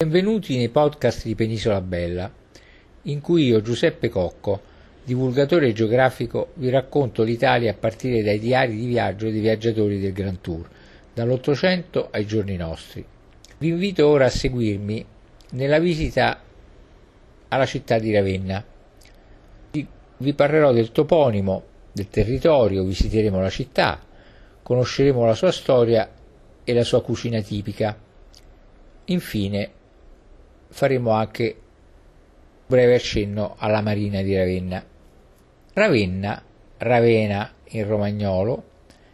Benvenuti nei podcast di Penisola Bella, in cui io, Giuseppe Cocco, divulgatore geografico, vi racconto l'Italia a partire dai diari di viaggio dei viaggiatori del Grand Tour, dall'Ottocento ai giorni nostri. Vi invito ora a seguirmi nella visita alla città di Ravenna. Vi parlerò del toponimo, del territorio, visiteremo la città, conosceremo la sua storia e la sua cucina tipica. Infine faremo anche un breve accenno alla marina di Ravenna. Ravenna, Ravenna in romagnolo,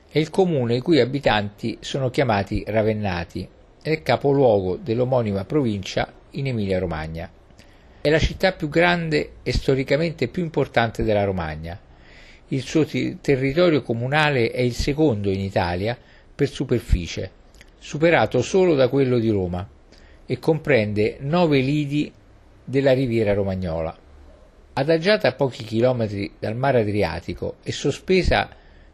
è il comune i cui abitanti sono chiamati ravennati ed è capoluogo dell'omonima provincia in Emilia-Romagna. È la città più grande e storicamente più importante della Romagna. Il suo t- territorio comunale è il secondo in Italia per superficie, superato solo da quello di Roma e comprende nove lidi della riviera romagnola. Adagiata a pochi chilometri dal mare Adriatico e sospesa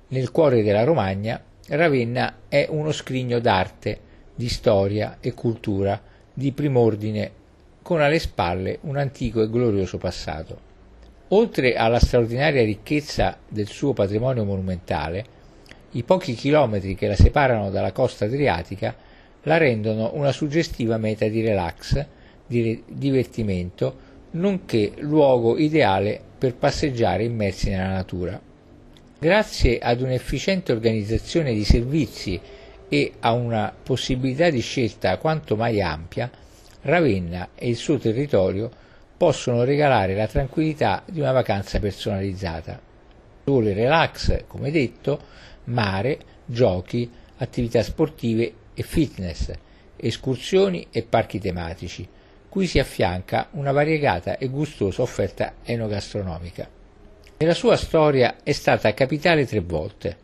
nel cuore della Romagna, Ravenna è uno scrigno d'arte, di storia e cultura di prim'ordine, con alle spalle un antico e glorioso passato. Oltre alla straordinaria ricchezza del suo patrimonio monumentale, i pochi chilometri che la separano dalla costa adriatica la rendono una suggestiva meta di relax, di divertimento, nonché luogo ideale per passeggiare immersi nella natura. Grazie ad un'efficiente organizzazione di servizi e a una possibilità di scelta quanto mai ampia, Ravenna e il suo territorio possono regalare la tranquillità di una vacanza personalizzata. Sole relax, come detto, mare, giochi, attività sportive e fitness, escursioni e parchi tematici, cui si affianca una variegata e gustosa offerta enogastronomica. Nella sua storia è stata capitale tre volte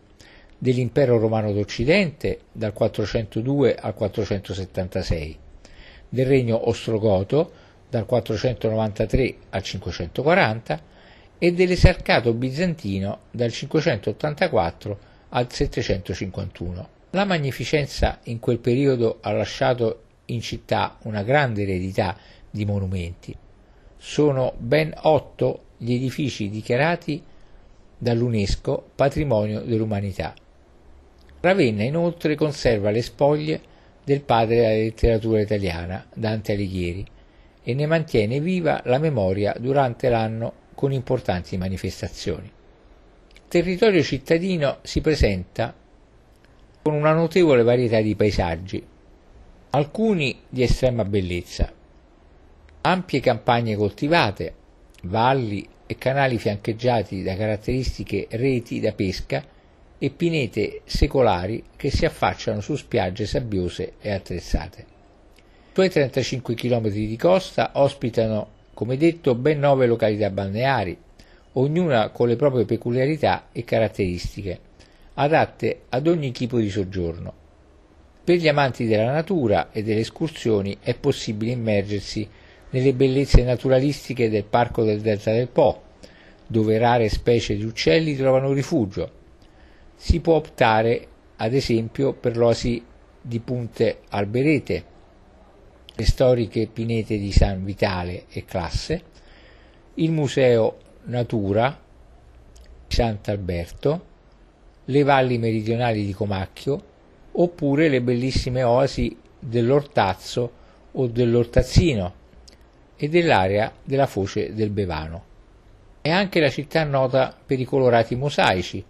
dell'impero romano d'Occidente dal 402 al 476, del regno ostrogoto dal 493 al 540 e dell'esarcato bizantino dal 584 al 751. La magnificenza in quel periodo ha lasciato in città una grande eredità di monumenti. Sono ben otto gli edifici dichiarati dall'UNESCO patrimonio dell'umanità. Ravenna inoltre conserva le spoglie del padre della letteratura italiana, Dante Alighieri, e ne mantiene viva la memoria durante l'anno con importanti manifestazioni. Il territorio cittadino si presenta con una notevole varietà di paesaggi, alcuni di estrema bellezza, ampie campagne coltivate, valli e canali fiancheggiati da caratteristiche reti da pesca e pinete secolari che si affacciano su spiagge sabbiose e attrezzate. I suoi 35 km di costa ospitano, come detto, ben nove località balneari, ognuna con le proprie peculiarità e caratteristiche adatte ad ogni tipo di soggiorno. Per gli amanti della natura e delle escursioni è possibile immergersi nelle bellezze naturalistiche del Parco del Delta del Po, dove rare specie di uccelli trovano rifugio. Si può optare, ad esempio, per l'oasi di Punte Alberete, le storiche pinete di San Vitale e Classe, il Museo Natura di Sant'Alberto, le valli meridionali di Comacchio oppure le bellissime oasi dell'Ortazzo o dell'Ortazzino e dell'area della foce del Bevano. È anche la città nota per i colorati mosaici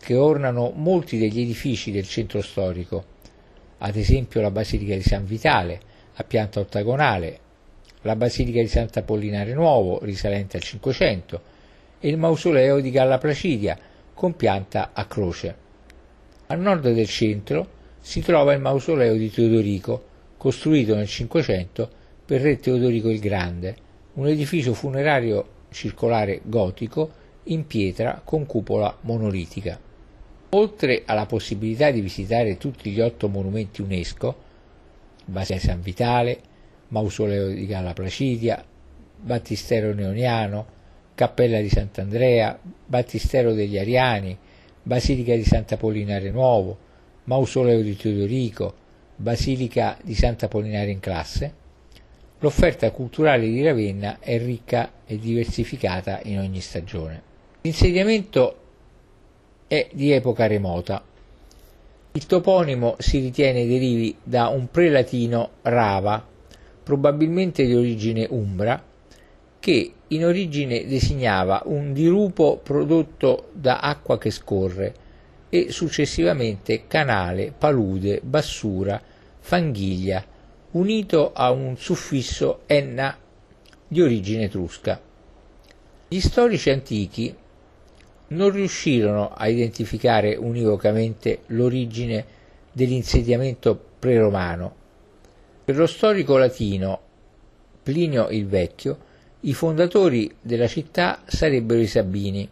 che ornano molti degli edifici del centro storico, ad esempio la Basilica di San Vitale a pianta ottagonale, la Basilica di Sant'Apollinare Nuovo risalente al Cinquecento e il mausoleo di Galla Placidia con pianta a croce. A nord del centro si trova il mausoleo di Teodorico, costruito nel Cinquecento per re Teodorico il Grande, un edificio funerario circolare gotico in pietra con cupola monolitica. Oltre alla possibilità di visitare tutti gli otto monumenti UNESCO, Basilica San Vitale, Mausoleo di Galla Placidia, Battistero Neoniano, Cappella di Sant'Andrea, Battistero degli Ariani, Basilica di Sant'Apollinare Nuovo, Mausoleo di Teodorico, Basilica di Sant'Apollinare in classe, l'offerta culturale di Ravenna è ricca e diversificata in ogni stagione. L'insediamento è di epoca remota. Il toponimo si ritiene derivi da un prelatino rava, probabilmente di origine umbra, che in origine designava un dirupo prodotto da acqua che scorre e successivamente canale, palude, bassura, fanghiglia, unito a un suffisso enna di origine etrusca. Gli storici antichi non riuscirono a identificare univocamente l'origine dell'insediamento preromano. Per lo storico latino Plinio il Vecchio, i fondatori della città sarebbero i Sabini.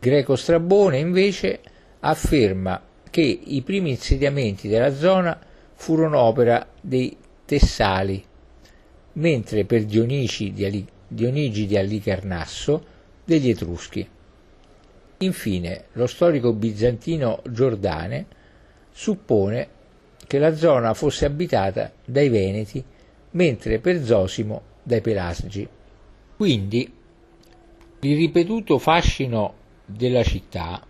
Greco Strabone invece afferma che i primi insediamenti della zona furono opera dei Tessali, mentre per Dionigi di, Alicarnasso degli Etruschi. Infine, lo storico bizantino Giordane suppone che la zona fosse abitata dai Veneti, mentre per Zosimo dai Pelasgi. Quindi il ripetuto fascino della città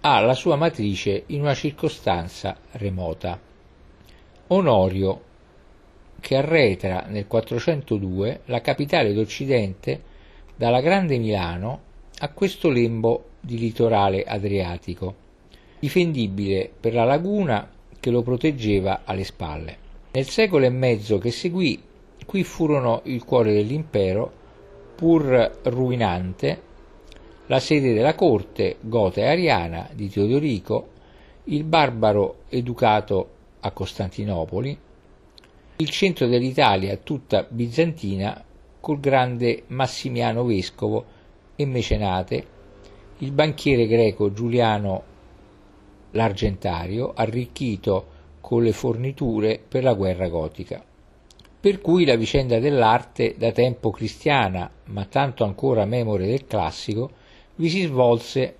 ha la sua matrice in una circostanza remota. Onorio, che arretra nel 402 la capitale d'Occidente dalla Grande Milano a questo lembo di litorale adriatico, difendibile per la laguna che lo proteggeva alle spalle. Nel secolo e mezzo che seguì, qui furono il cuore dell'impero, pur ruinante, la sede della corte gota e ariana di Teodorico, il barbaro educato a Costantinopoli, il centro dell'Italia tutta bizantina col grande Massimiano vescovo e mecenate, il banchiere greco Giuliano l'Argentario, arricchito con le forniture per la guerra gotica. Per cui la vicenda dell'arte, da tempo cristiana, ma tanto ancora memore del classico, vi si svolse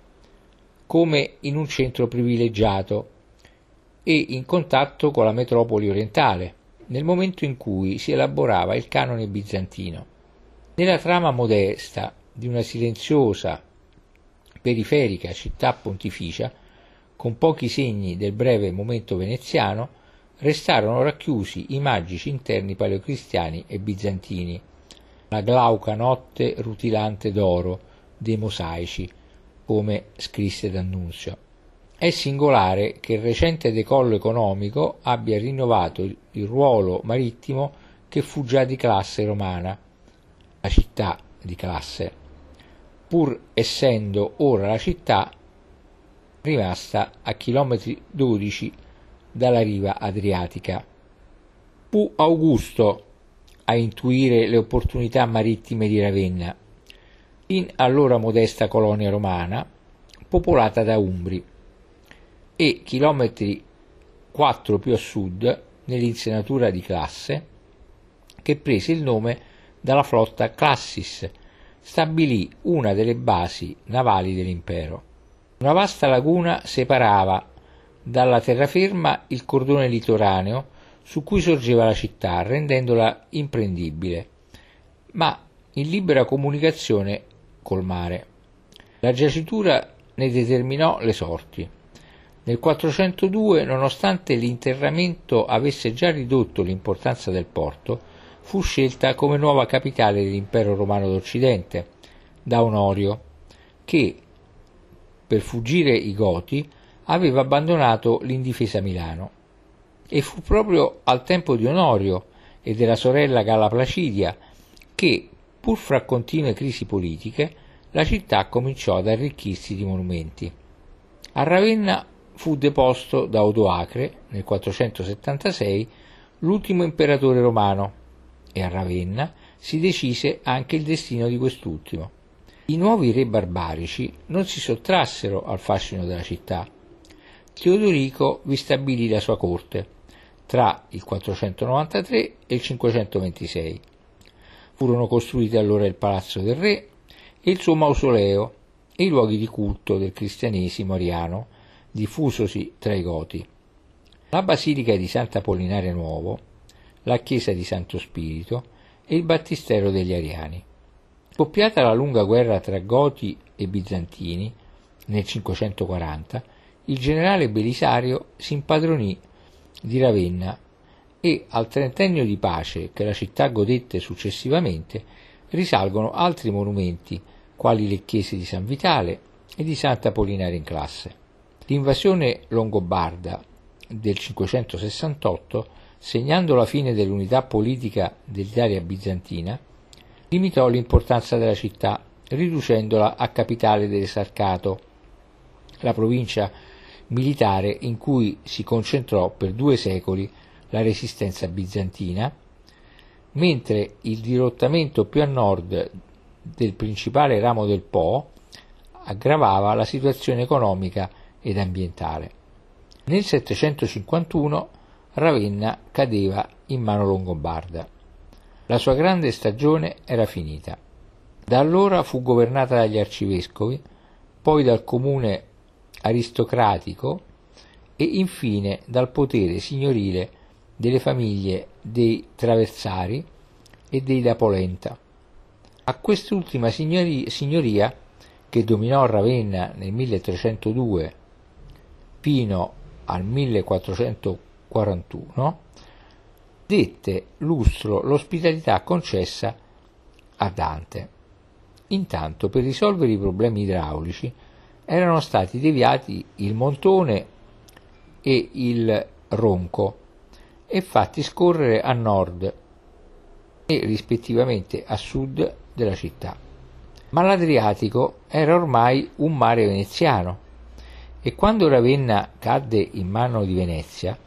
come in un centro privilegiato e in contatto con la metropoli orientale, nel momento in cui si elaborava il canone bizantino. Nella trama modesta di una silenziosa, periferica città pontificia, con pochi segni del breve momento veneziano, restarono racchiusi i magici interni paleocristiani e bizantini, la glauca notte rutilante d'oro, dei mosaici, come scrisse D'Annunzio. È singolare che il recente decollo economico abbia rinnovato il ruolo marittimo che fu già di classe romana, la città di classe, pur essendo ora la città rimasta a chilometri 12 dalla riva adriatica. Fu Augusto a intuire le opportunità marittime di Ravenna in allora modesta colonia romana popolata da Umbri e chilometri 4 più a sud nell'insenatura di Classe che prese il nome dalla flotta Classis stabilì una delle basi navali dell'impero. Una vasta laguna separava dalla terraferma il cordone litoraneo su cui sorgeva la città, rendendola imprendibile, ma in libera comunicazione col mare. La giacitura ne determinò le sorti. Nel 402, nonostante l'interramento avesse già ridotto l'importanza del porto, fu scelta come nuova capitale dell'impero romano d'Occidente da Onorio, che, per fuggire i Goti, aveva abbandonato l'indifesa Milano. E fu proprio al tempo di Onorio e della sorella Galla Placidia che, pur fra continue crisi politiche, la città cominciò ad arricchirsi di monumenti. A Ravenna fu deposto da Odoacre nel 476 l'ultimo imperatore romano e a Ravenna si decise anche il destino di quest'ultimo. I nuovi re barbarici non si sottrassero al fascino della città. Teodorico vi stabilì la sua corte tra il 493 e il 526 Furono costruiti allora il palazzo del re e il suo mausoleo e i luoghi di culto del cristianesimo ariano diffusosi tra i Goti. La basilica di Sant'Apollinare Nuovo, la chiesa di Santo Spirito e il battistero degli Ariani. Scoppiata la lunga guerra tra Goti e Bizantini nel 540, il generale Belisario si impadronì di Ravenna e al trentennio di pace che la città godette successivamente risalgono altri monumenti quali le chiese di San Vitale e di Santa Polinare in classe. L'invasione longobarda del 568, segnando la fine dell'unità politica dell'Italia bizantina, limitò l'importanza della città, riducendola a capitale dell'Esarcato, la provincia militare in cui si concentrò per due secoli la resistenza bizantina, mentre il dirottamento più a nord del principale ramo del Po aggravava la situazione economica ed ambientale. Nel 751 Ravenna cadeva in mano longobarda. La sua grande stagione era finita. Da allora fu governata dagli arcivescovi, poi dal comune aristocratico e infine dal potere signorile delle famiglie dei Traversari e dei da Polenta. A quest'ultima signoria, che dominò Ravenna nel 1302 fino al 1441, dette lustro l'ospitalità concessa a Dante. Intanto, per risolvere i problemi idraulici, erano stati deviati il Montone e il Ronco e fatti scorrere a nord e rispettivamente a sud della città. Ma l'Adriatico era ormai un mare veneziano e quando Ravenna cadde in mano di Venezia,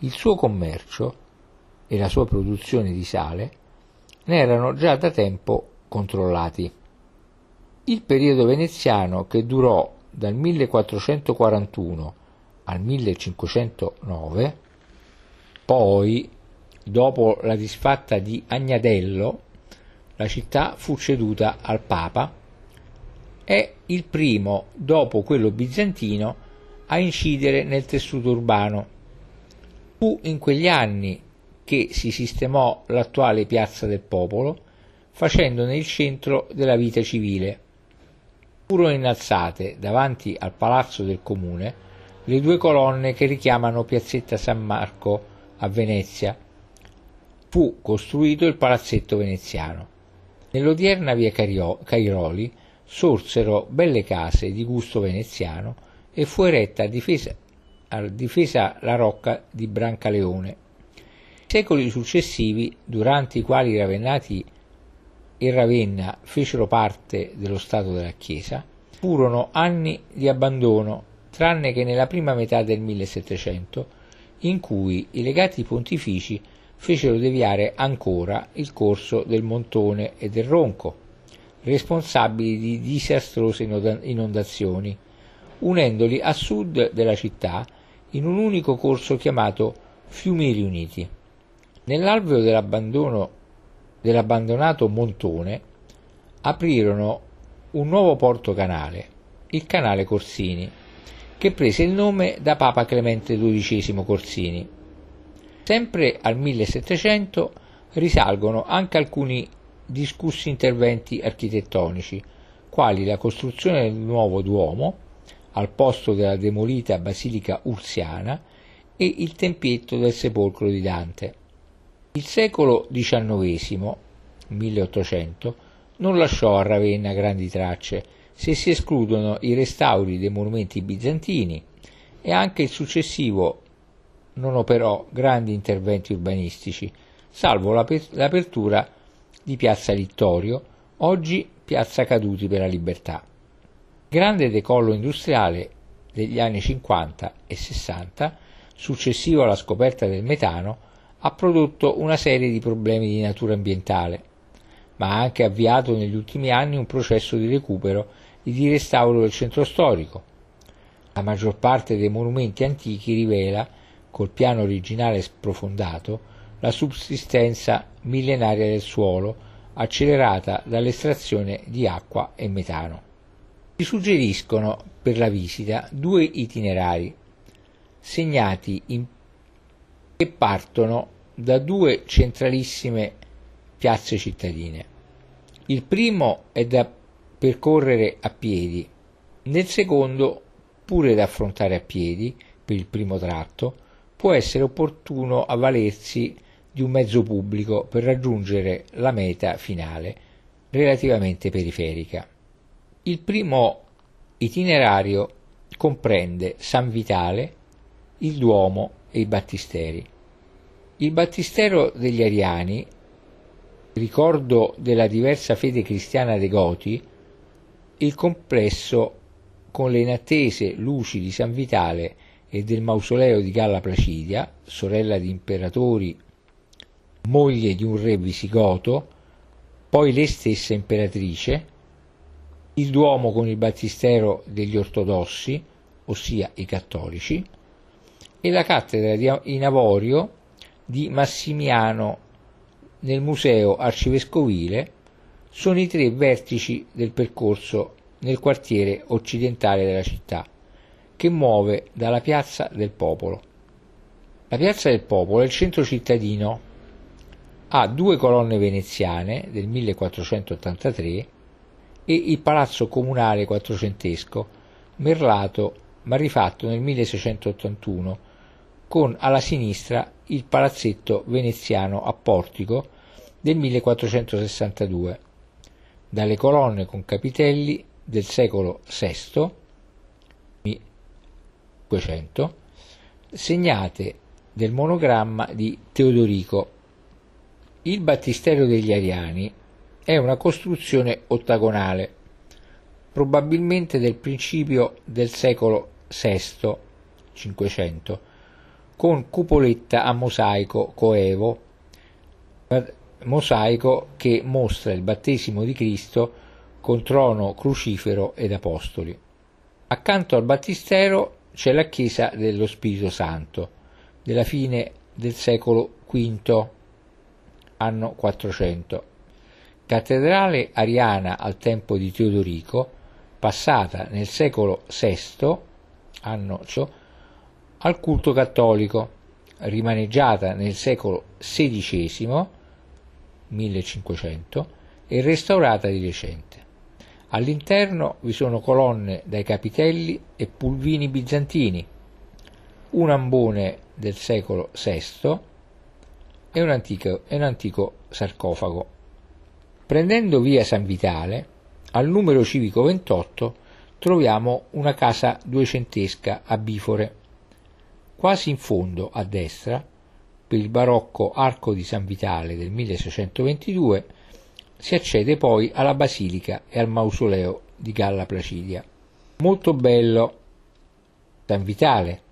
il suo commercio e la sua produzione di sale ne erano già da tempo controllati. Il periodo veneziano che durò dal 1441 al 1509 poi, dopo la disfatta di Agnadello, la città fu ceduta al Papa, è il primo, dopo quello bizantino, a incidere nel tessuto urbano. Fu in quegli anni che si sistemò l'attuale Piazza del Popolo, facendone il centro della vita civile. Furono innalzate davanti al palazzo del comune le due colonne che richiamano Piazzetta San Marco a Venezia, fu costruito il palazzetto veneziano. Nell'odierna via Cairoli sorsero belle case di gusto veneziano e fu eretta a difesa, a difesa la rocca di Brancaleone. Secoli successivi, durante i quali i Ravennati e Ravenna fecero parte dello Stato della Chiesa, furono anni di abbandono, tranne che nella prima metà del 1700 in cui i legati pontifici fecero deviare ancora il corso del Montone e del Ronco, responsabili di disastrose inondazioni, unendoli a sud della città in un unico corso chiamato Fiumi Riuniti. Nell'alveo dell'abbandono, dell'abbandonato Montone aprirono un nuovo porto canale, il canale Corsini, che prese il nome da Papa Clemente XII Corsini. Sempre al 1700 risalgono anche alcuni discussi interventi architettonici, quali la costruzione del nuovo Duomo al posto della demolita Basilica Ursiana e il tempietto del sepolcro di Dante. Il secolo XIX, 1800, non lasciò a Ravenna grandi tracce se si escludono i restauri dei monumenti bizantini e anche il successivo non operò grandi interventi urbanistici, salvo l'apertura di Piazza Littorio, oggi Piazza Caduti per la Libertà. Grande decollo industriale degli anni 50 e 60, successivo alla scoperta del metano, ha prodotto una serie di problemi di natura ambientale, ma ha anche avviato negli ultimi anni un processo di recupero e di restauro del centro storico. La maggior parte dei monumenti antichi rivela, col piano originale sprofondato, la subsistenza millenaria del suolo, accelerata dall'estrazione di acqua e metano. Si suggeriscono per la visita due itinerari segnati in... che partono da due centralissime piazze cittadine. Il primo è da percorrere a piedi, nel secondo, pure da affrontare a piedi, per il primo tratto, può essere opportuno avvalersi di un mezzo pubblico per raggiungere la meta finale, relativamente periferica. Il primo itinerario comprende San Vitale, il Duomo e i battisteri. Il battistero degli Ariani, ricordo della diversa fede cristiana dei Goti, il complesso con le inattese luci di San Vitale e del mausoleo di Galla Placidia, sorella di imperatori, moglie di un re visigoto, poi lei stessa imperatrice, il Duomo con il battistero degli ortodossi, ossia i cattolici, e la cattedra in avorio di Massimiano nel Museo Arcivescovile sono i tre vertici del percorso nel quartiere occidentale della città, che muove dalla Piazza del Popolo. La Piazza del Popolo è il centro cittadino, ha due colonne veneziane del 1483 e il Palazzo Comunale quattrocentesco, merlato ma rifatto nel 1681, con alla sinistra il palazzetto veneziano a portico del 1462, dalle colonne con capitelli del secolo VI 500, segnate del monogramma di Teodorico. Il battistero degli Ariani è una costruzione ottagonale, probabilmente del principio del secolo VI 500, con cupoletta a mosaico coevo, mosaico che mostra il battesimo di Cristo con trono crucifero ed apostoli. Accanto al battistero c'è la chiesa dello Spirito Santo, della fine del secolo V, anno 400. Cattedrale ariana al tempo di Teodorico, passata nel secolo VI, anno ciò, al culto cattolico, rimaneggiata nel secolo XVI, 1500, e restaurata di recente. All'interno vi sono colonne dai capitelli e pulvini bizantini, un ambone del secolo VI e un antico, e un antico sarcofago. Prendendo via San Vitale, al numero civico 28 troviamo una casa duecentesca a bifore. Quasi in fondo, a destra, per il barocco Arco di San Vitale del 1622, si accede poi alla basilica e al mausoleo di Galla Placidia. Molto bello San Vitale,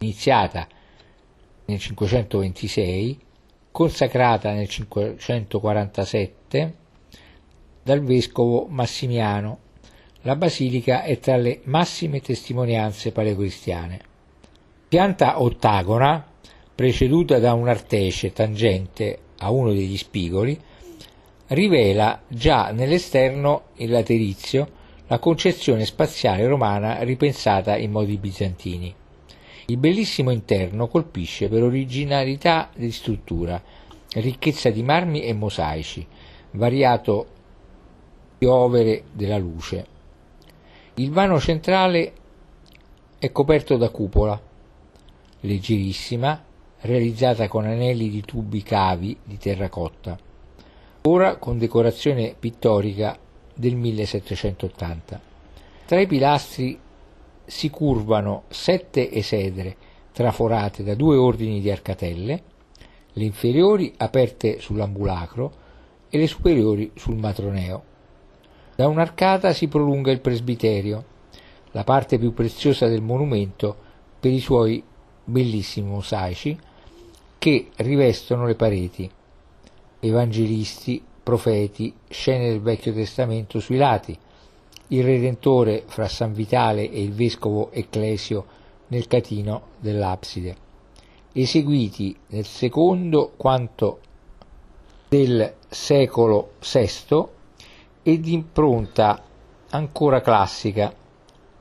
iniziata nel 526, consacrata nel 547 dal vescovo Massimiano. La basilica è tra le massime testimonianze paleocristiane. Pianta ottagona, preceduta da un artece tangente a uno degli spigoli, rivela già nell'esterno il laterizio la concezione spaziale romana ripensata in modi bizantini. Il bellissimo interno colpisce per originalità di struttura, ricchezza di marmi e mosaici, variato piovere della luce. Il vano centrale è coperto da cupola, leggerissima, realizzata con anelli di tubi cavi di terracotta ora con decorazione pittorica del 1780. Tra i pilastri si curvano sette esedre traforate da due ordini di arcatelle, le inferiori aperte sull'ambulacro e le superiori sul matroneo. Da un'arcata si prolunga il presbiterio, la parte più preziosa del monumento per i suoi bellissimi mosaici che rivestono le pareti. Evangelisti, profeti, scene del Vecchio Testamento sui lati, il Redentore fra San Vitale e il Vescovo Ecclesio nel catino dell'abside, eseguiti nel secondo quanto del secolo VI e di impronta ancora classica,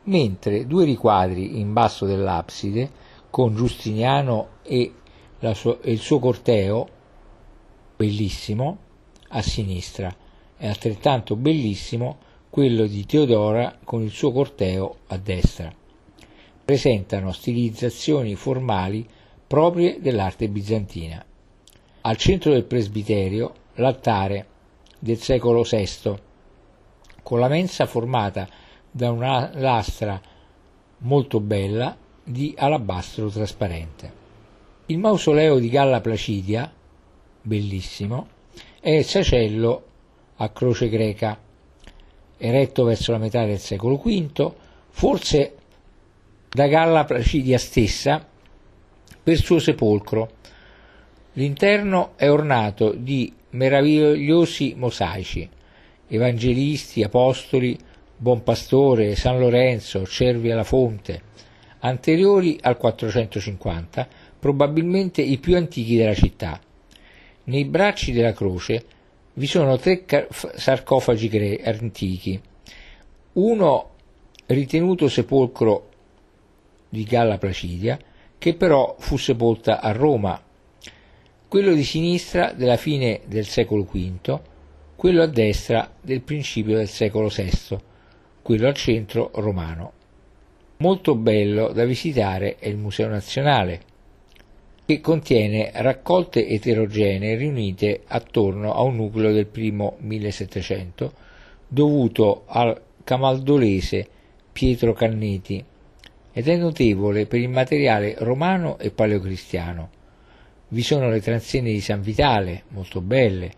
mentre due riquadri in basso dell'abside, con Giustiniano e sua, e il suo corteo, bellissimo, a sinistra, e altrettanto bellissimo quello di Teodora con il suo corteo a destra. Presentano stilizzazioni formali proprie dell'arte bizantina. Al centro del presbiterio l'altare del secolo VI, con la mensa formata da una lastra molto bella di alabastro trasparente. Il mausoleo di Galla Placidia, bellissimo, è il sacello a croce greca, eretto verso la metà del secolo V, forse da Galla Placidia stessa per suo sepolcro. L'interno è ornato di meravigliosi mosaici, evangelisti, apostoli, Buon Pastore, San Lorenzo, Cervi alla Fonte, anteriori al 450, probabilmente i più antichi della città. Nei bracci della croce vi sono tre sarcofagi gre- antichi, uno ritenuto sepolcro di Galla Placidia, che però fu sepolta a Roma, quello di sinistra della fine del secolo V, quello a destra del principio del secolo VI, quello al centro romano. Molto bello da visitare è il Museo Nazionale, che contiene raccolte eterogenee riunite attorno a un nucleo del primo 1700 dovuto al camaldolese Pietro Canneti ed è notevole per il materiale romano e paleocristiano. Vi sono le transenne di San Vitale, molto belle,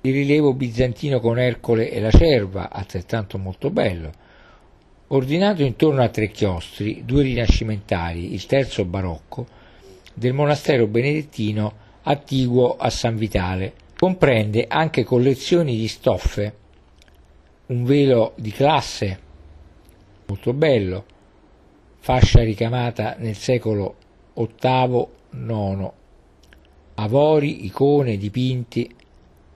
il rilievo bizantino con Ercole e la cerva, altrettanto molto bello, ordinato intorno a tre chiostri, due rinascimentali, il terzo barocco, del monastero benedettino attiguo a San Vitale. Comprende anche collezioni di stoffe, un velo di classe molto bello, fascia ricamata nel secolo VIII-IX, avori, icone, dipinti,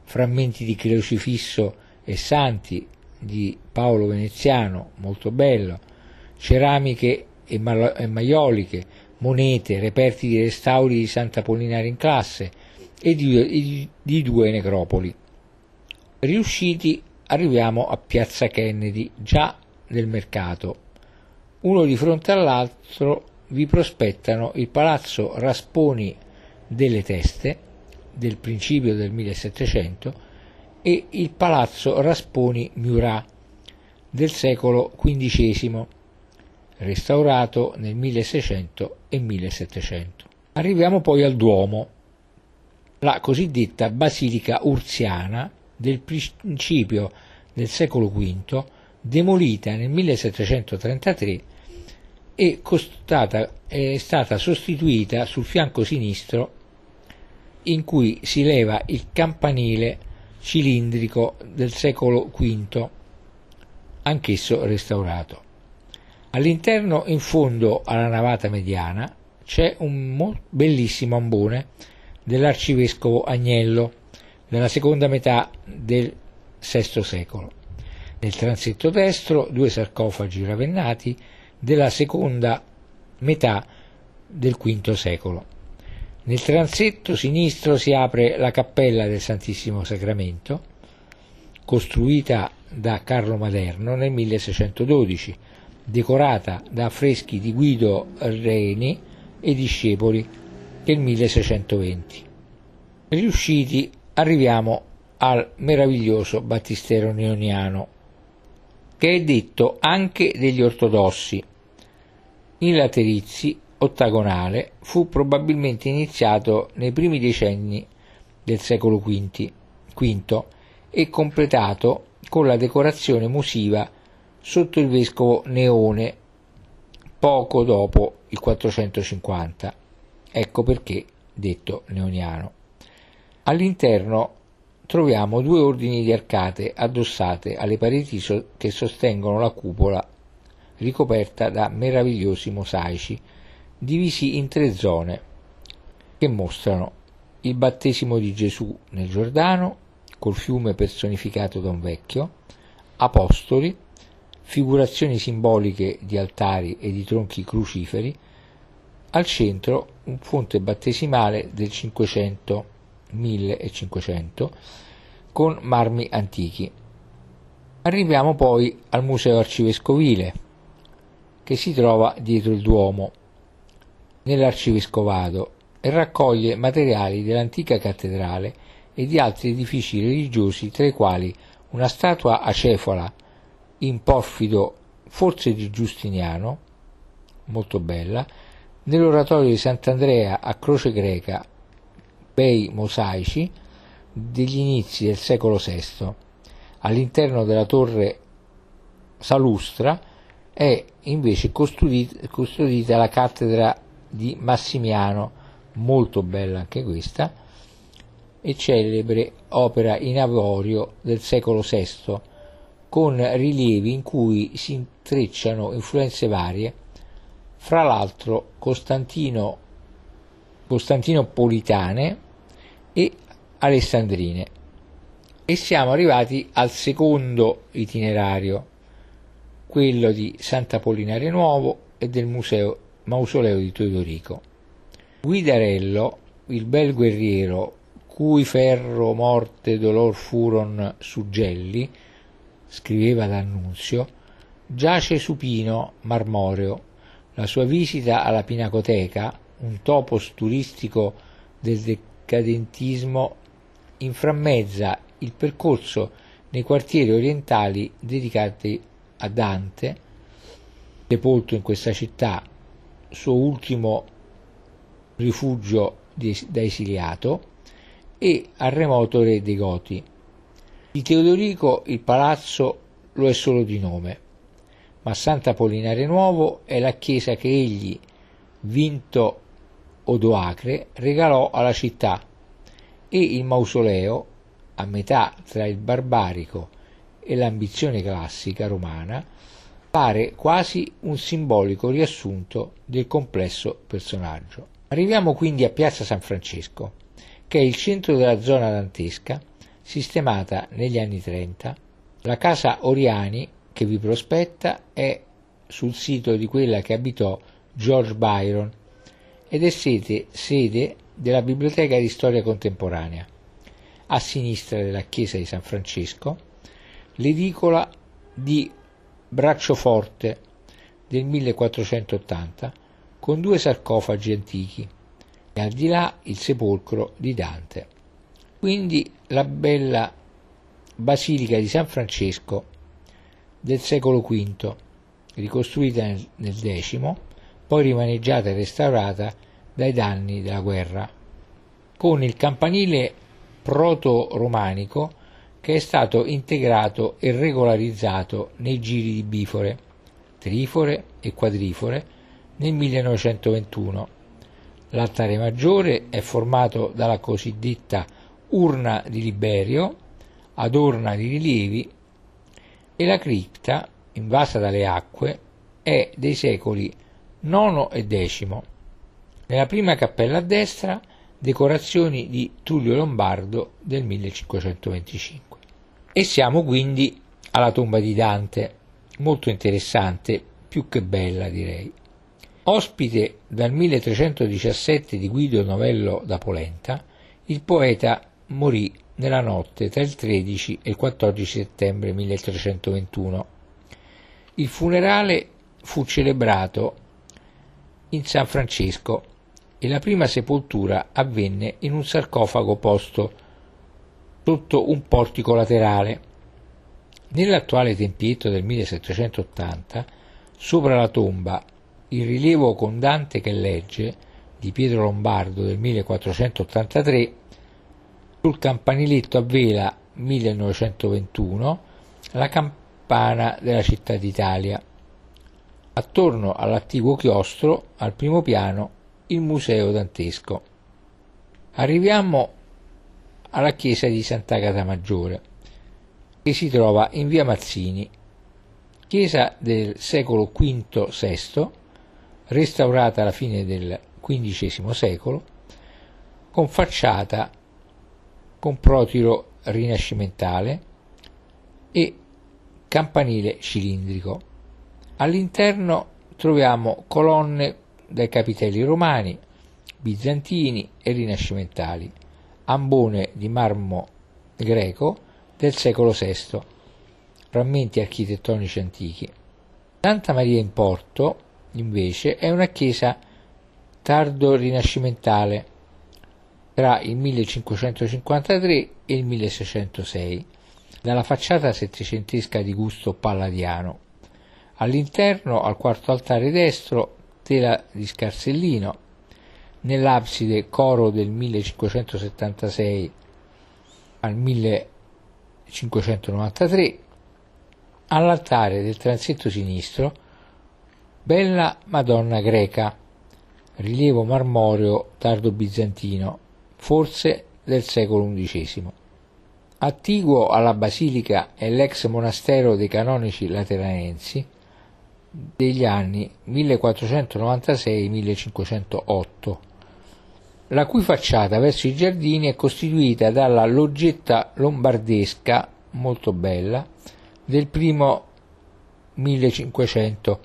frammenti di crocifisso e santi di Paolo Veneziano, molto bello, ceramiche e, maioliche, monete, reperti di restauri di Santa Pollinare in classe e di, di due necropoli. Riusciti arriviamo a Piazza Kennedy, già nel mercato. Uno di fronte all'altro vi prospettano il palazzo Rasponi delle Teste del principio del 1700 e il palazzo Rasponi Murat del secolo XV restaurato nel 1600 e 1700. Arriviamo poi al Duomo, la cosiddetta Basilica Urziana del principio del secolo V, demolita nel 1733 e costata, è stata sostituita sul fianco sinistro in cui si leva il campanile cilindrico del secolo V, anch'esso restaurato. All'interno, in fondo alla navata mediana, c'è un bellissimo ambone dell'arcivescovo Agnello della seconda metà del VI secolo. Nel transetto destro due sarcofagi ravennati della seconda metà del V secolo. Nel transetto sinistro si apre la cappella del Santissimo Sacramento, costruita da Carlo Maderno nel 1612 decorata da affreschi di Guido Reni e discepoli del 1620. Riusciti arriviamo al meraviglioso battistero neoniano, che è detto anche degli ortodossi. Il laterizzi ottagonale fu probabilmente iniziato nei primi decenni del secolo V, e completato con la decorazione musiva sotto il vescovo Neone poco dopo il 450. Ecco perché detto neoniano. All'interno troviamo due ordini di arcate addossate alle pareti che sostengono la cupola ricoperta da meravigliosi mosaici divisi in tre zone che mostrano il battesimo di Gesù nel Giordano col fiume personificato da un vecchio, apostoli, figurazioni simboliche di altari e di tronchi cruciferi, al centro un fonte battesimale del 500 1500 con marmi antichi. Arriviamo poi al Museo Arcivescovile che si trova dietro il Duomo nell'Arcivescovado e raccoglie materiali dell'antica cattedrale e di altri edifici religiosi tra i quali una statua acefala in porfido forse di Giustiniano molto bella nell'oratorio di Sant'Andrea a croce greca bei mosaici degli inizi del secolo VI. All'interno della torre salustra è invece custodita, la cattedra di Massimiano, molto bella anche questa, e celebre opera in avorio del secolo VI, con rilievi in cui si intrecciano influenze varie fra l'altro Costantino, Costantinopolitane e alessandrine. E siamo arrivati al secondo itinerario, quello di Sant'Apollinare Nuovo e del museo, mausoleo di Teodorico. Guidarello, il bel guerriero, cui ferro, morte dolor furon suggelli, scriveva D'Annunzio, giace supino, marmoreo, la sua visita alla Pinacoteca, un topos turistico del decadentismo, inframmezza il percorso nei quartieri orientali dedicati a Dante, sepolto in questa città, suo ultimo rifugio da esiliato, e al remoto re dei Goti. Di Teodorico il palazzo lo è solo di nome ma Sant'Apollinare Nuovo è la chiesa che egli, vinto Odoacre, regalò alla città e il mausoleo, a metà tra il barbarico e l'ambizione classica romana, pare quasi un simbolico riassunto del complesso personaggio. Arriviamo quindi a Piazza San Francesco, che è il centro della zona dantesca, sistemata negli anni 30. La casa Oriani che vi prospetta è sul sito di quella che abitò George Byron ed è sede, sede della Biblioteca di Storia Contemporanea. A sinistra della chiesa di San Francesco, l'edicola di Braccioforte del 1480 con due sarcofagi antichi e al di là il sepolcro di Dante. Quindi la bella Basilica di San Francesco del secolo V, ricostruita nel, X, poi rimaneggiata e restaurata dai danni della guerra, con il campanile proto-romanico che è stato integrato e regolarizzato nei giri di bifore, trifore e quadrifore nel 1921. L'altare maggiore è formato dalla cosiddetta urna di Liberio, adorna di rilievi e la cripta, invasa dalle acque, è dei secoli IX e X. Nella prima cappella a destra decorazioni di Tullio Lombardo del 1525. E siamo quindi alla tomba di Dante, molto interessante, più che bella direi. Ospite dal 1317 di Guido Novello da Polenta, il poeta morì nella notte tra il 13 e il 14 settembre 1321. Il funerale fu celebrato in San Francesco e la prima sepoltura avvenne in un sarcofago posto sotto un portico laterale. Nell'attuale tempietto del 1780, sopra la tomba, il rilievo con Dante che legge di Pietro Lombardo del 1483 sul campaniletto a vela 1921 la campana della città d'Italia. Attorno all'attivo chiostro, al primo piano, il museo dantesco. Arriviamo alla chiesa di Sant'Agata Maggiore, che si trova in via Mazzini, chiesa del secolo V-VI, restaurata alla fine del XV secolo, con facciata con protiro rinascimentale e campanile cilindrico. All'interno troviamo colonne dai capitelli romani, bizantini e rinascimentali, ambone di marmo greco del secolo VI, frammenti architettonici antichi. Santa Maria in Porto, invece, è una chiesa tardo rinascimentale tra il 1553 e il 1606, dalla facciata settecentesca di gusto palladiano. All'interno, al quarto altare destro, tela di scarsellino, nell'abside coro del 1576 al 1593, all'altare del transetto sinistro, bella Madonna greca, rilievo marmoreo tardo bizantino, forse del secolo XI. Attiguo alla basilica è l'ex monastero dei canonici lateranensi degli anni 1496-1508 la cui facciata verso i giardini è costituita dalla loggetta lombardesca, molto bella, del primo 1500,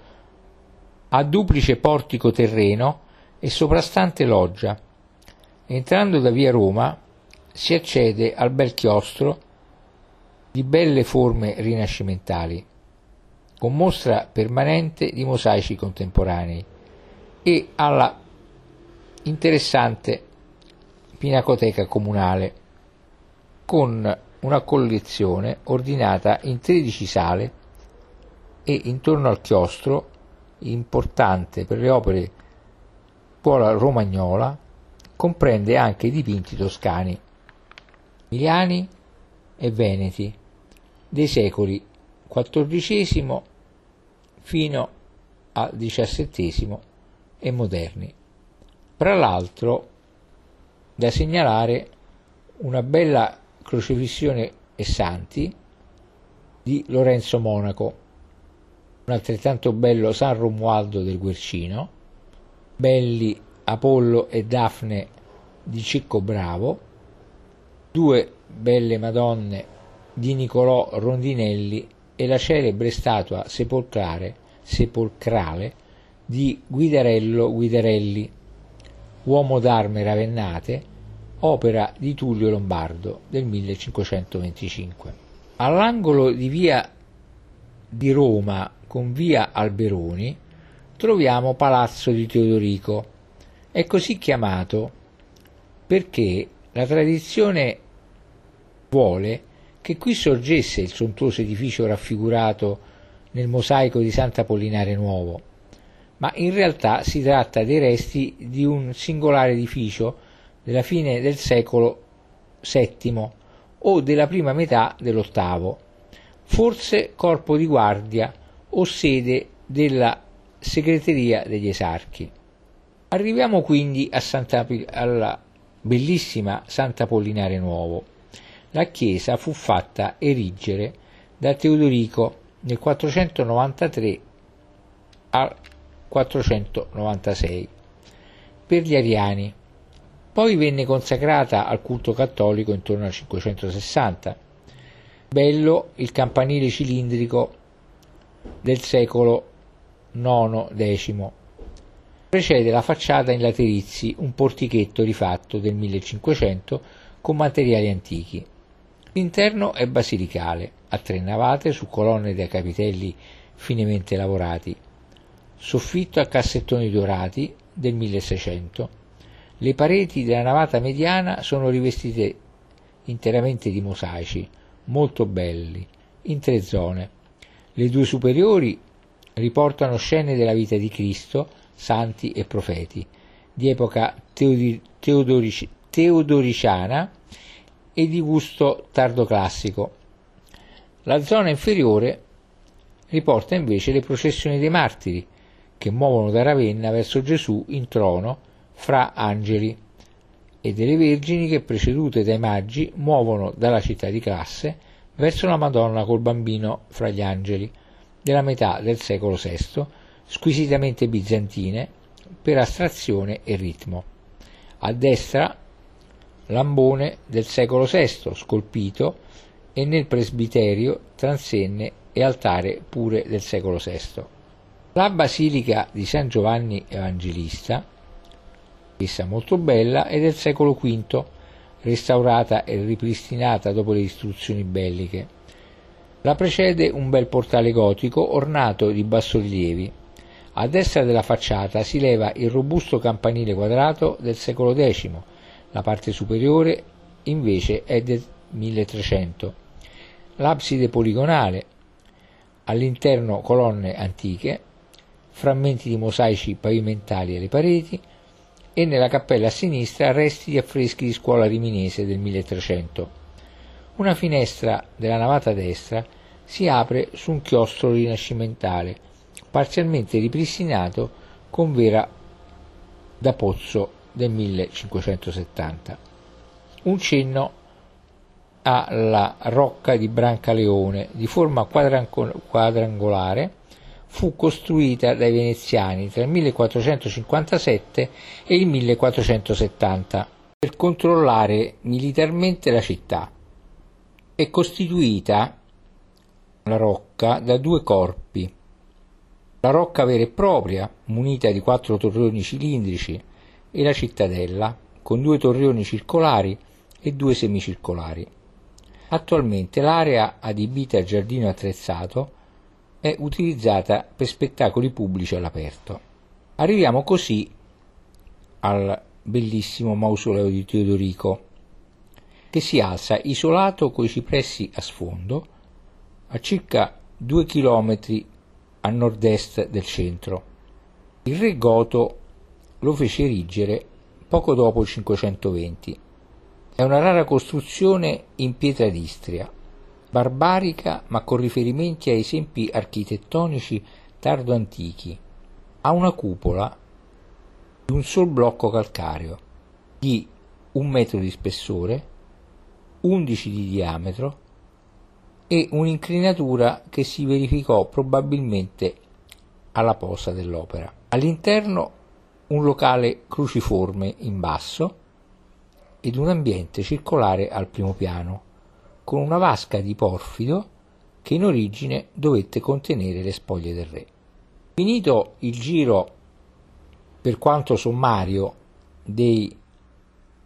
a duplice portico terreno e soprastante loggia. Entrando da via Roma si accede al bel chiostro di belle forme rinascimentali, con mostra permanente di mosaici contemporanei, e alla interessante pinacoteca comunale con una collezione ordinata in 13 sale e intorno al chiostro, importante per le opere scuola romagnola, comprende anche i dipinti toscani, emiliani e veneti dei secoli XIV fino al XVII e moderni. Tra l'altro, da segnalare una bella crocifissione e santi di Lorenzo Monaco, un altrettanto bello San Romualdo del Guercino, belli Apollo e Daphne di Cicco Bravo, due belle Madonne di Nicolò Rondinelli e la celebre statua sepolcrale, sepolcrale di Guidarello Guidarelli Uomo d'arme ravennate, opera di Tullio Lombardo del 1525. All'angolo di via di Roma con via Alberoni troviamo Palazzo di Teodorico. È così chiamato perché la tradizione vuole che qui sorgesse il sontuoso edificio raffigurato nel mosaico di Sant'Apollinare Nuovo, ma in realtà si tratta dei resti di un singolare edificio della fine del secolo VII o della prima metà dell'VIII, forse corpo di guardia o sede della segreteria degli esarchi. Arriviamo quindi Santa, alla bellissima Sant'Apollinare Nuovo. La chiesa fu fatta erigere da Teodorico nel 493 al 496 per gli ariani. Poi venne consacrata al culto cattolico intorno al 560. Bello il campanile cilindrico del secolo IX-X. Precede la facciata in laterizi un portichetto rifatto del 1500 con materiali antichi. L'interno è basilicale, a tre navate su colonne da capitelli finemente lavorati soffitto a cassettoni dorati del 1600. Le pareti della navata mediana sono rivestite interamente di mosaici, molto belli, in tre zone. Le due superiori riportano scene della vita di Cristo, santi e profeti, di epoca teodi- teodorici- teodoriciana e di gusto tardoclassico. La zona inferiore riporta invece le processioni dei martiri, che muovono da Ravenna verso Gesù in trono fra angeli e delle vergini che precedute dai magi muovono dalla città di classe verso la Madonna col bambino fra gli angeli della metà del secolo VI, squisitamente bizantine per astrazione e ritmo. A destra l'ambone del secolo VI, scolpito, e nel presbiterio transenne e altare pure del secolo VI. La basilica di San Giovanni Evangelista essa molto bella, è del secolo V, restaurata e ripristinata dopo le istruzioni belliche. La precede un bel portale gotico ornato di bassorilievi. A destra della facciata si leva il robusto campanile quadrato del secolo X, la parte superiore invece è del 1300. L'abside poligonale, all'interno colonne antiche, frammenti di mosaici pavimentali alle pareti e nella cappella a sinistra resti di affreschi di scuola riminese del 1300. Una finestra della navata destra si apre su un chiostro rinascimentale, parzialmente ripristinato con vera da pozzo del 1570. Un cenno alla rocca di Brancaleone di forma quadrangolare fu costruita dai veneziani tra il 1457 e il 1470 per controllare militarmente la città. È costituita la rocca da due corpi. La rocca vera e propria, munita di quattro torrioni cilindrici, e la cittadella, con due torrioni circolari e due semicircolari. Attualmente l'area adibita a giardino attrezzato è utilizzata per spettacoli pubblici all'aperto. Arriviamo così al bellissimo mausoleo di Teodorico, che si alza isolato coi cipressi a sfondo, a circa due chilometri a nord-est del centro. Il re Goto lo fece erigere poco dopo il 520. È una rara costruzione in pietra d'Istria, barbarica ma con riferimenti a esempi architettonici tardo-antichi. Ha una cupola di un sol blocco calcareo di un metro di spessore, 11 di diametro e un'inclinatura che si verificò probabilmente alla posa dell'opera. All'interno un locale cruciforme in basso ed un ambiente circolare al primo piano con una vasca di porfido che in origine dovette contenere le spoglie del re. Finito il giro, per quanto sommario, dei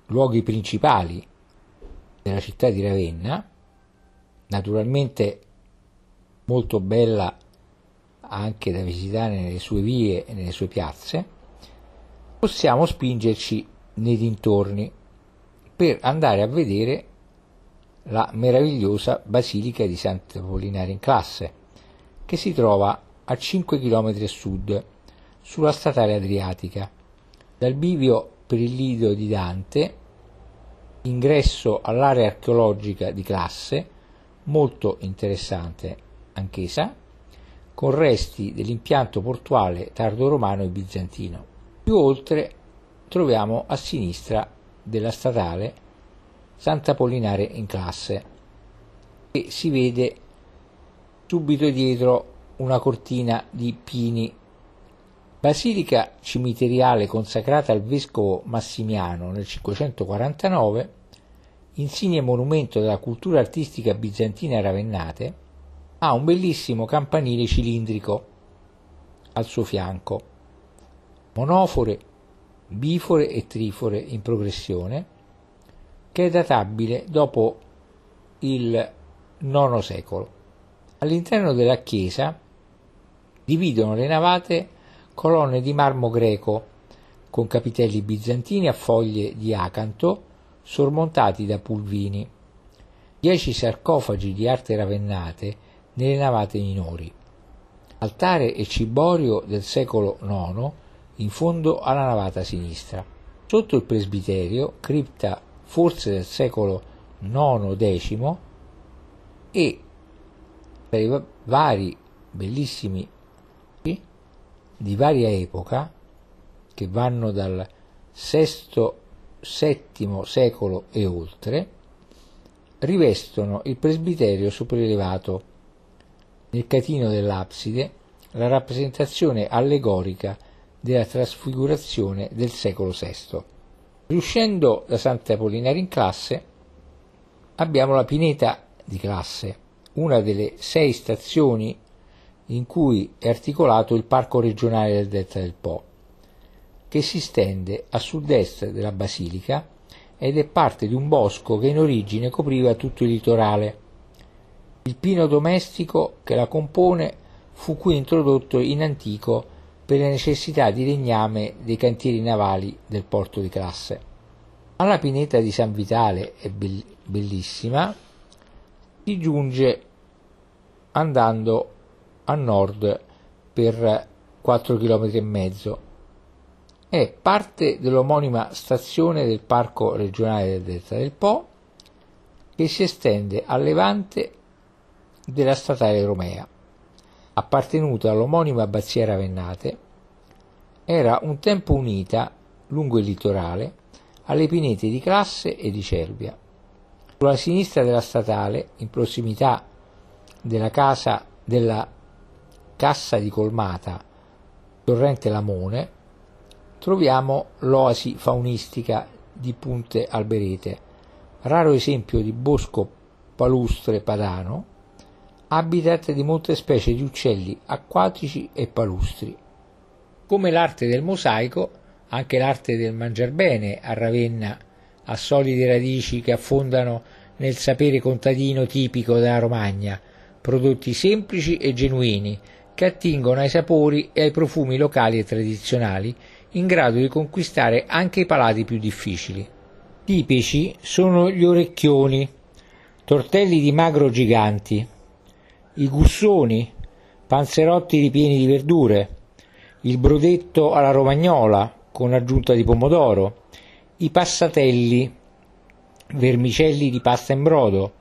luoghi principali della città di Ravenna, naturalmente molto bella anche da visitare nelle sue vie e nelle sue piazze, possiamo spingerci nei dintorni per andare a vedere la meravigliosa Basilica di Sant'Apollinare in Classe, che si trova a 5 km a sud, sulla statale adriatica. Dal bivio per il lido di Dante, ingresso all'area archeologica di Classe, molto interessante anch'essa, con resti dell'impianto portuale tardo-romano e bizantino. Più oltre troviamo a sinistra della statale Sant'Apollinare in classe e si vede subito dietro una cortina di pini. Basilica cimiteriale consacrata al vescovo Massimiano nel 549, insigne monumento della cultura artistica bizantina ravennate, ha un bellissimo campanile cilindrico al suo fianco, monofore, bifore e trifore in progressione, che è databile dopo il IX secolo. All'interno della chiesa dividono le navate colonne di marmo greco con capitelli bizantini a foglie di acanto sormontati da pulvini, dieci sarcofagi di arte ravennate nelle navate minori, altare e ciborio del secolo IX in fondo alla navata sinistra. Sotto il presbiterio, cripta forse del secolo IX-X, e per vari bellissimi di varia epoca che vanno dal VI, VII secolo e oltre, rivestono il presbiterio sopraelevato nel catino dell'abside la rappresentazione allegorica della trasfigurazione del secolo VI. Riuscendo da Sant'Apollinare in classe, abbiamo la pineta di classe, una delle sei stazioni in cui è articolato il parco regionale del Delta del Po, che si stende a sud-est della basilica ed è parte di un bosco che in origine copriva tutto il litorale. Il pino domestico che la compone fu qui introdotto in antico per le necessità di legname dei cantieri navali del porto di Classe. Alla pineta di San Vitale è bellissima, si giunge andando a nord per 4 km e mezzo. È parte dell'omonima stazione del Parco regionale del Delta del Po che si estende a levante della statale Romea. Appartenuta all'omonima abbazia Ravennate, era un tempo unita lungo il litorale alle pinete di Classe e di Cervia. Sulla sinistra della statale, in prossimità della casa della Cassa di Colmata, torrente Lamone, troviamo l'oasi faunistica di Punte Alberete, raro esempio di bosco palustre padano, habitat di molte specie di uccelli acquatici e palustri. Come l'arte del mosaico, anche l'arte del mangiar bene a Ravenna ha solide radici che affondano nel sapere contadino tipico della Romagna, prodotti semplici e genuini che attingono ai sapori e ai profumi locali e tradizionali, in grado di conquistare anche i palati più difficili. Tipici sono gli orecchioni, tortelli di magro giganti, i gussoni, panzerotti ripieni di verdure, il brodetto alla romagnola con aggiunta di pomodoro, i passatelli, vermicelli di pasta in brodo,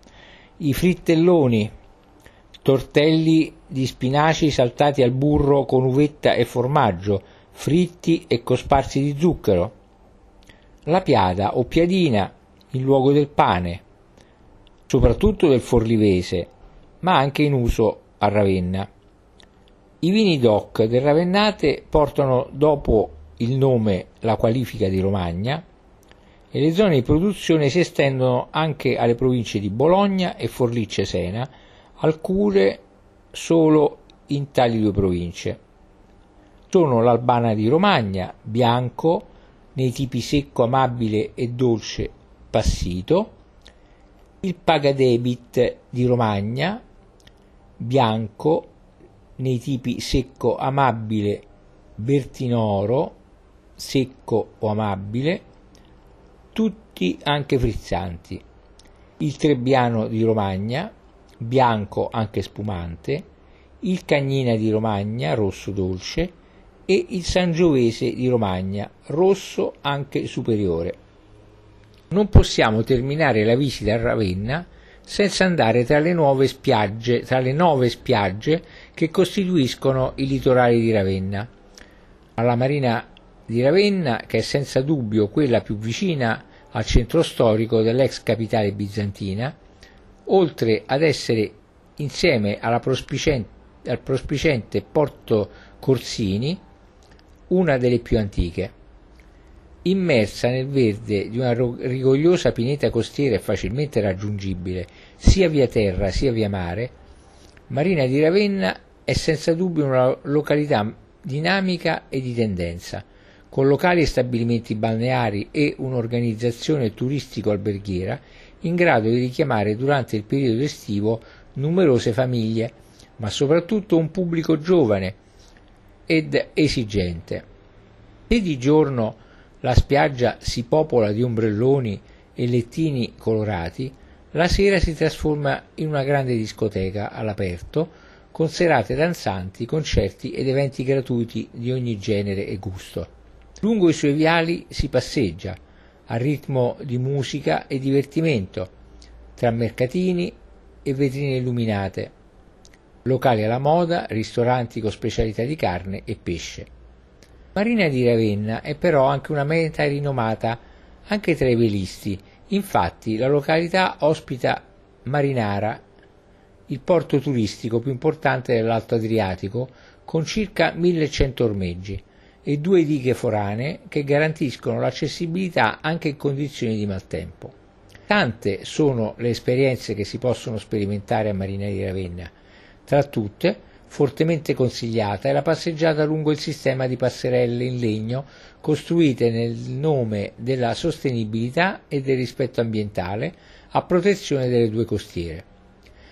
i frittelloni, tortelli di spinaci saltati al burro con uvetta e formaggio, fritti e cosparsi di zucchero, la piada o piadina in luogo del pane, soprattutto del forlivese, ma anche in uso a Ravenna. I vini DOC del Ravennate portano dopo il nome la qualifica di Romagna e le zone di produzione si estendono anche alle province di Bologna e Forlì-Cesena, alcune solo in tali due province. Sono l'Albana di Romagna, bianco, nei tipi secco, amabile e dolce, passito, il Pagadebit di Romagna, bianco, nei tipi secco amabile, bertinoro, secco o amabile, tutti anche frizzanti. Il Trebbiano di Romagna, bianco anche spumante, il Cagnina di Romagna, rosso dolce, e il Sangiovese di Romagna, rosso anche superiore. Non possiamo terminare la visita a Ravenna senza andare tra le spiagge, tra le nove spiagge che costituiscono i litorali di Ravenna. Alla marina di Ravenna, che è senza dubbio quella più vicina al centro storico dell'ex capitale bizantina, oltre ad essere insieme prospicente, al prospicente Porto Corsini una delle più antiche immersa nel verde di una rigogliosa pineta costiera e facilmente raggiungibile sia via terra sia via mare, Marina di Ravenna è senza dubbio una località dinamica e di tendenza, con locali e stabilimenti balneari e un'organizzazione turistico-alberghiera in grado di richiamare durante il periodo estivo numerose famiglie, ma soprattutto un pubblico giovane ed esigente. Se di giorno la spiaggia si popola di ombrelloni e lettini colorati, la sera si trasforma in una grande discoteca all'aperto con serate danzanti, concerti ed eventi gratuiti di ogni genere e gusto. Lungo i suoi viali si passeggia, a ritmo di musica e divertimento, tra mercatini e vetrine illuminate, locali alla moda, ristoranti con specialità di carne e pesce. Marina di Ravenna è però anche una meta rinomata anche tra i velisti, infatti la località ospita Marinara, il porto turistico più importante dell'Alto Adriatico, con circa 1100 ormeggi e due dighe foranee che garantiscono l'accessibilità anche in condizioni di maltempo. Tante sono le esperienze che si possono sperimentare a Marina di Ravenna, tra tutte Fortemente consigliata è la passeggiata lungo il sistema di passerelle in legno costruite nel nome della sostenibilità e del rispetto ambientale a protezione delle due costiere.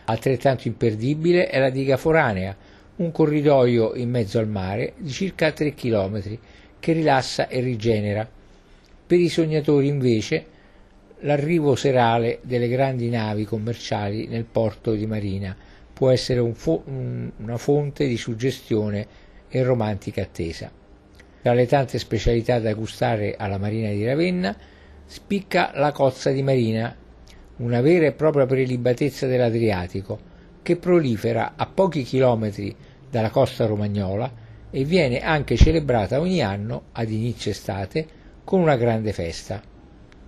Altrettanto imperdibile è la diga foranea, un corridoio in mezzo al mare di circa 3 km che rilassa e rigenera. Per i sognatori invece l'arrivo serale delle grandi navi commerciali nel porto di Marina può essere un fo- una fonte di suggestione e romantica attesa. Tra le tante specialità da gustare alla Marina di Ravenna spicca la cozza di Marina, una vera e propria prelibatezza dell'Adriatico, che prolifera a pochi chilometri dalla costa romagnola e viene anche celebrata ogni anno ad inizio estate con una grande festa.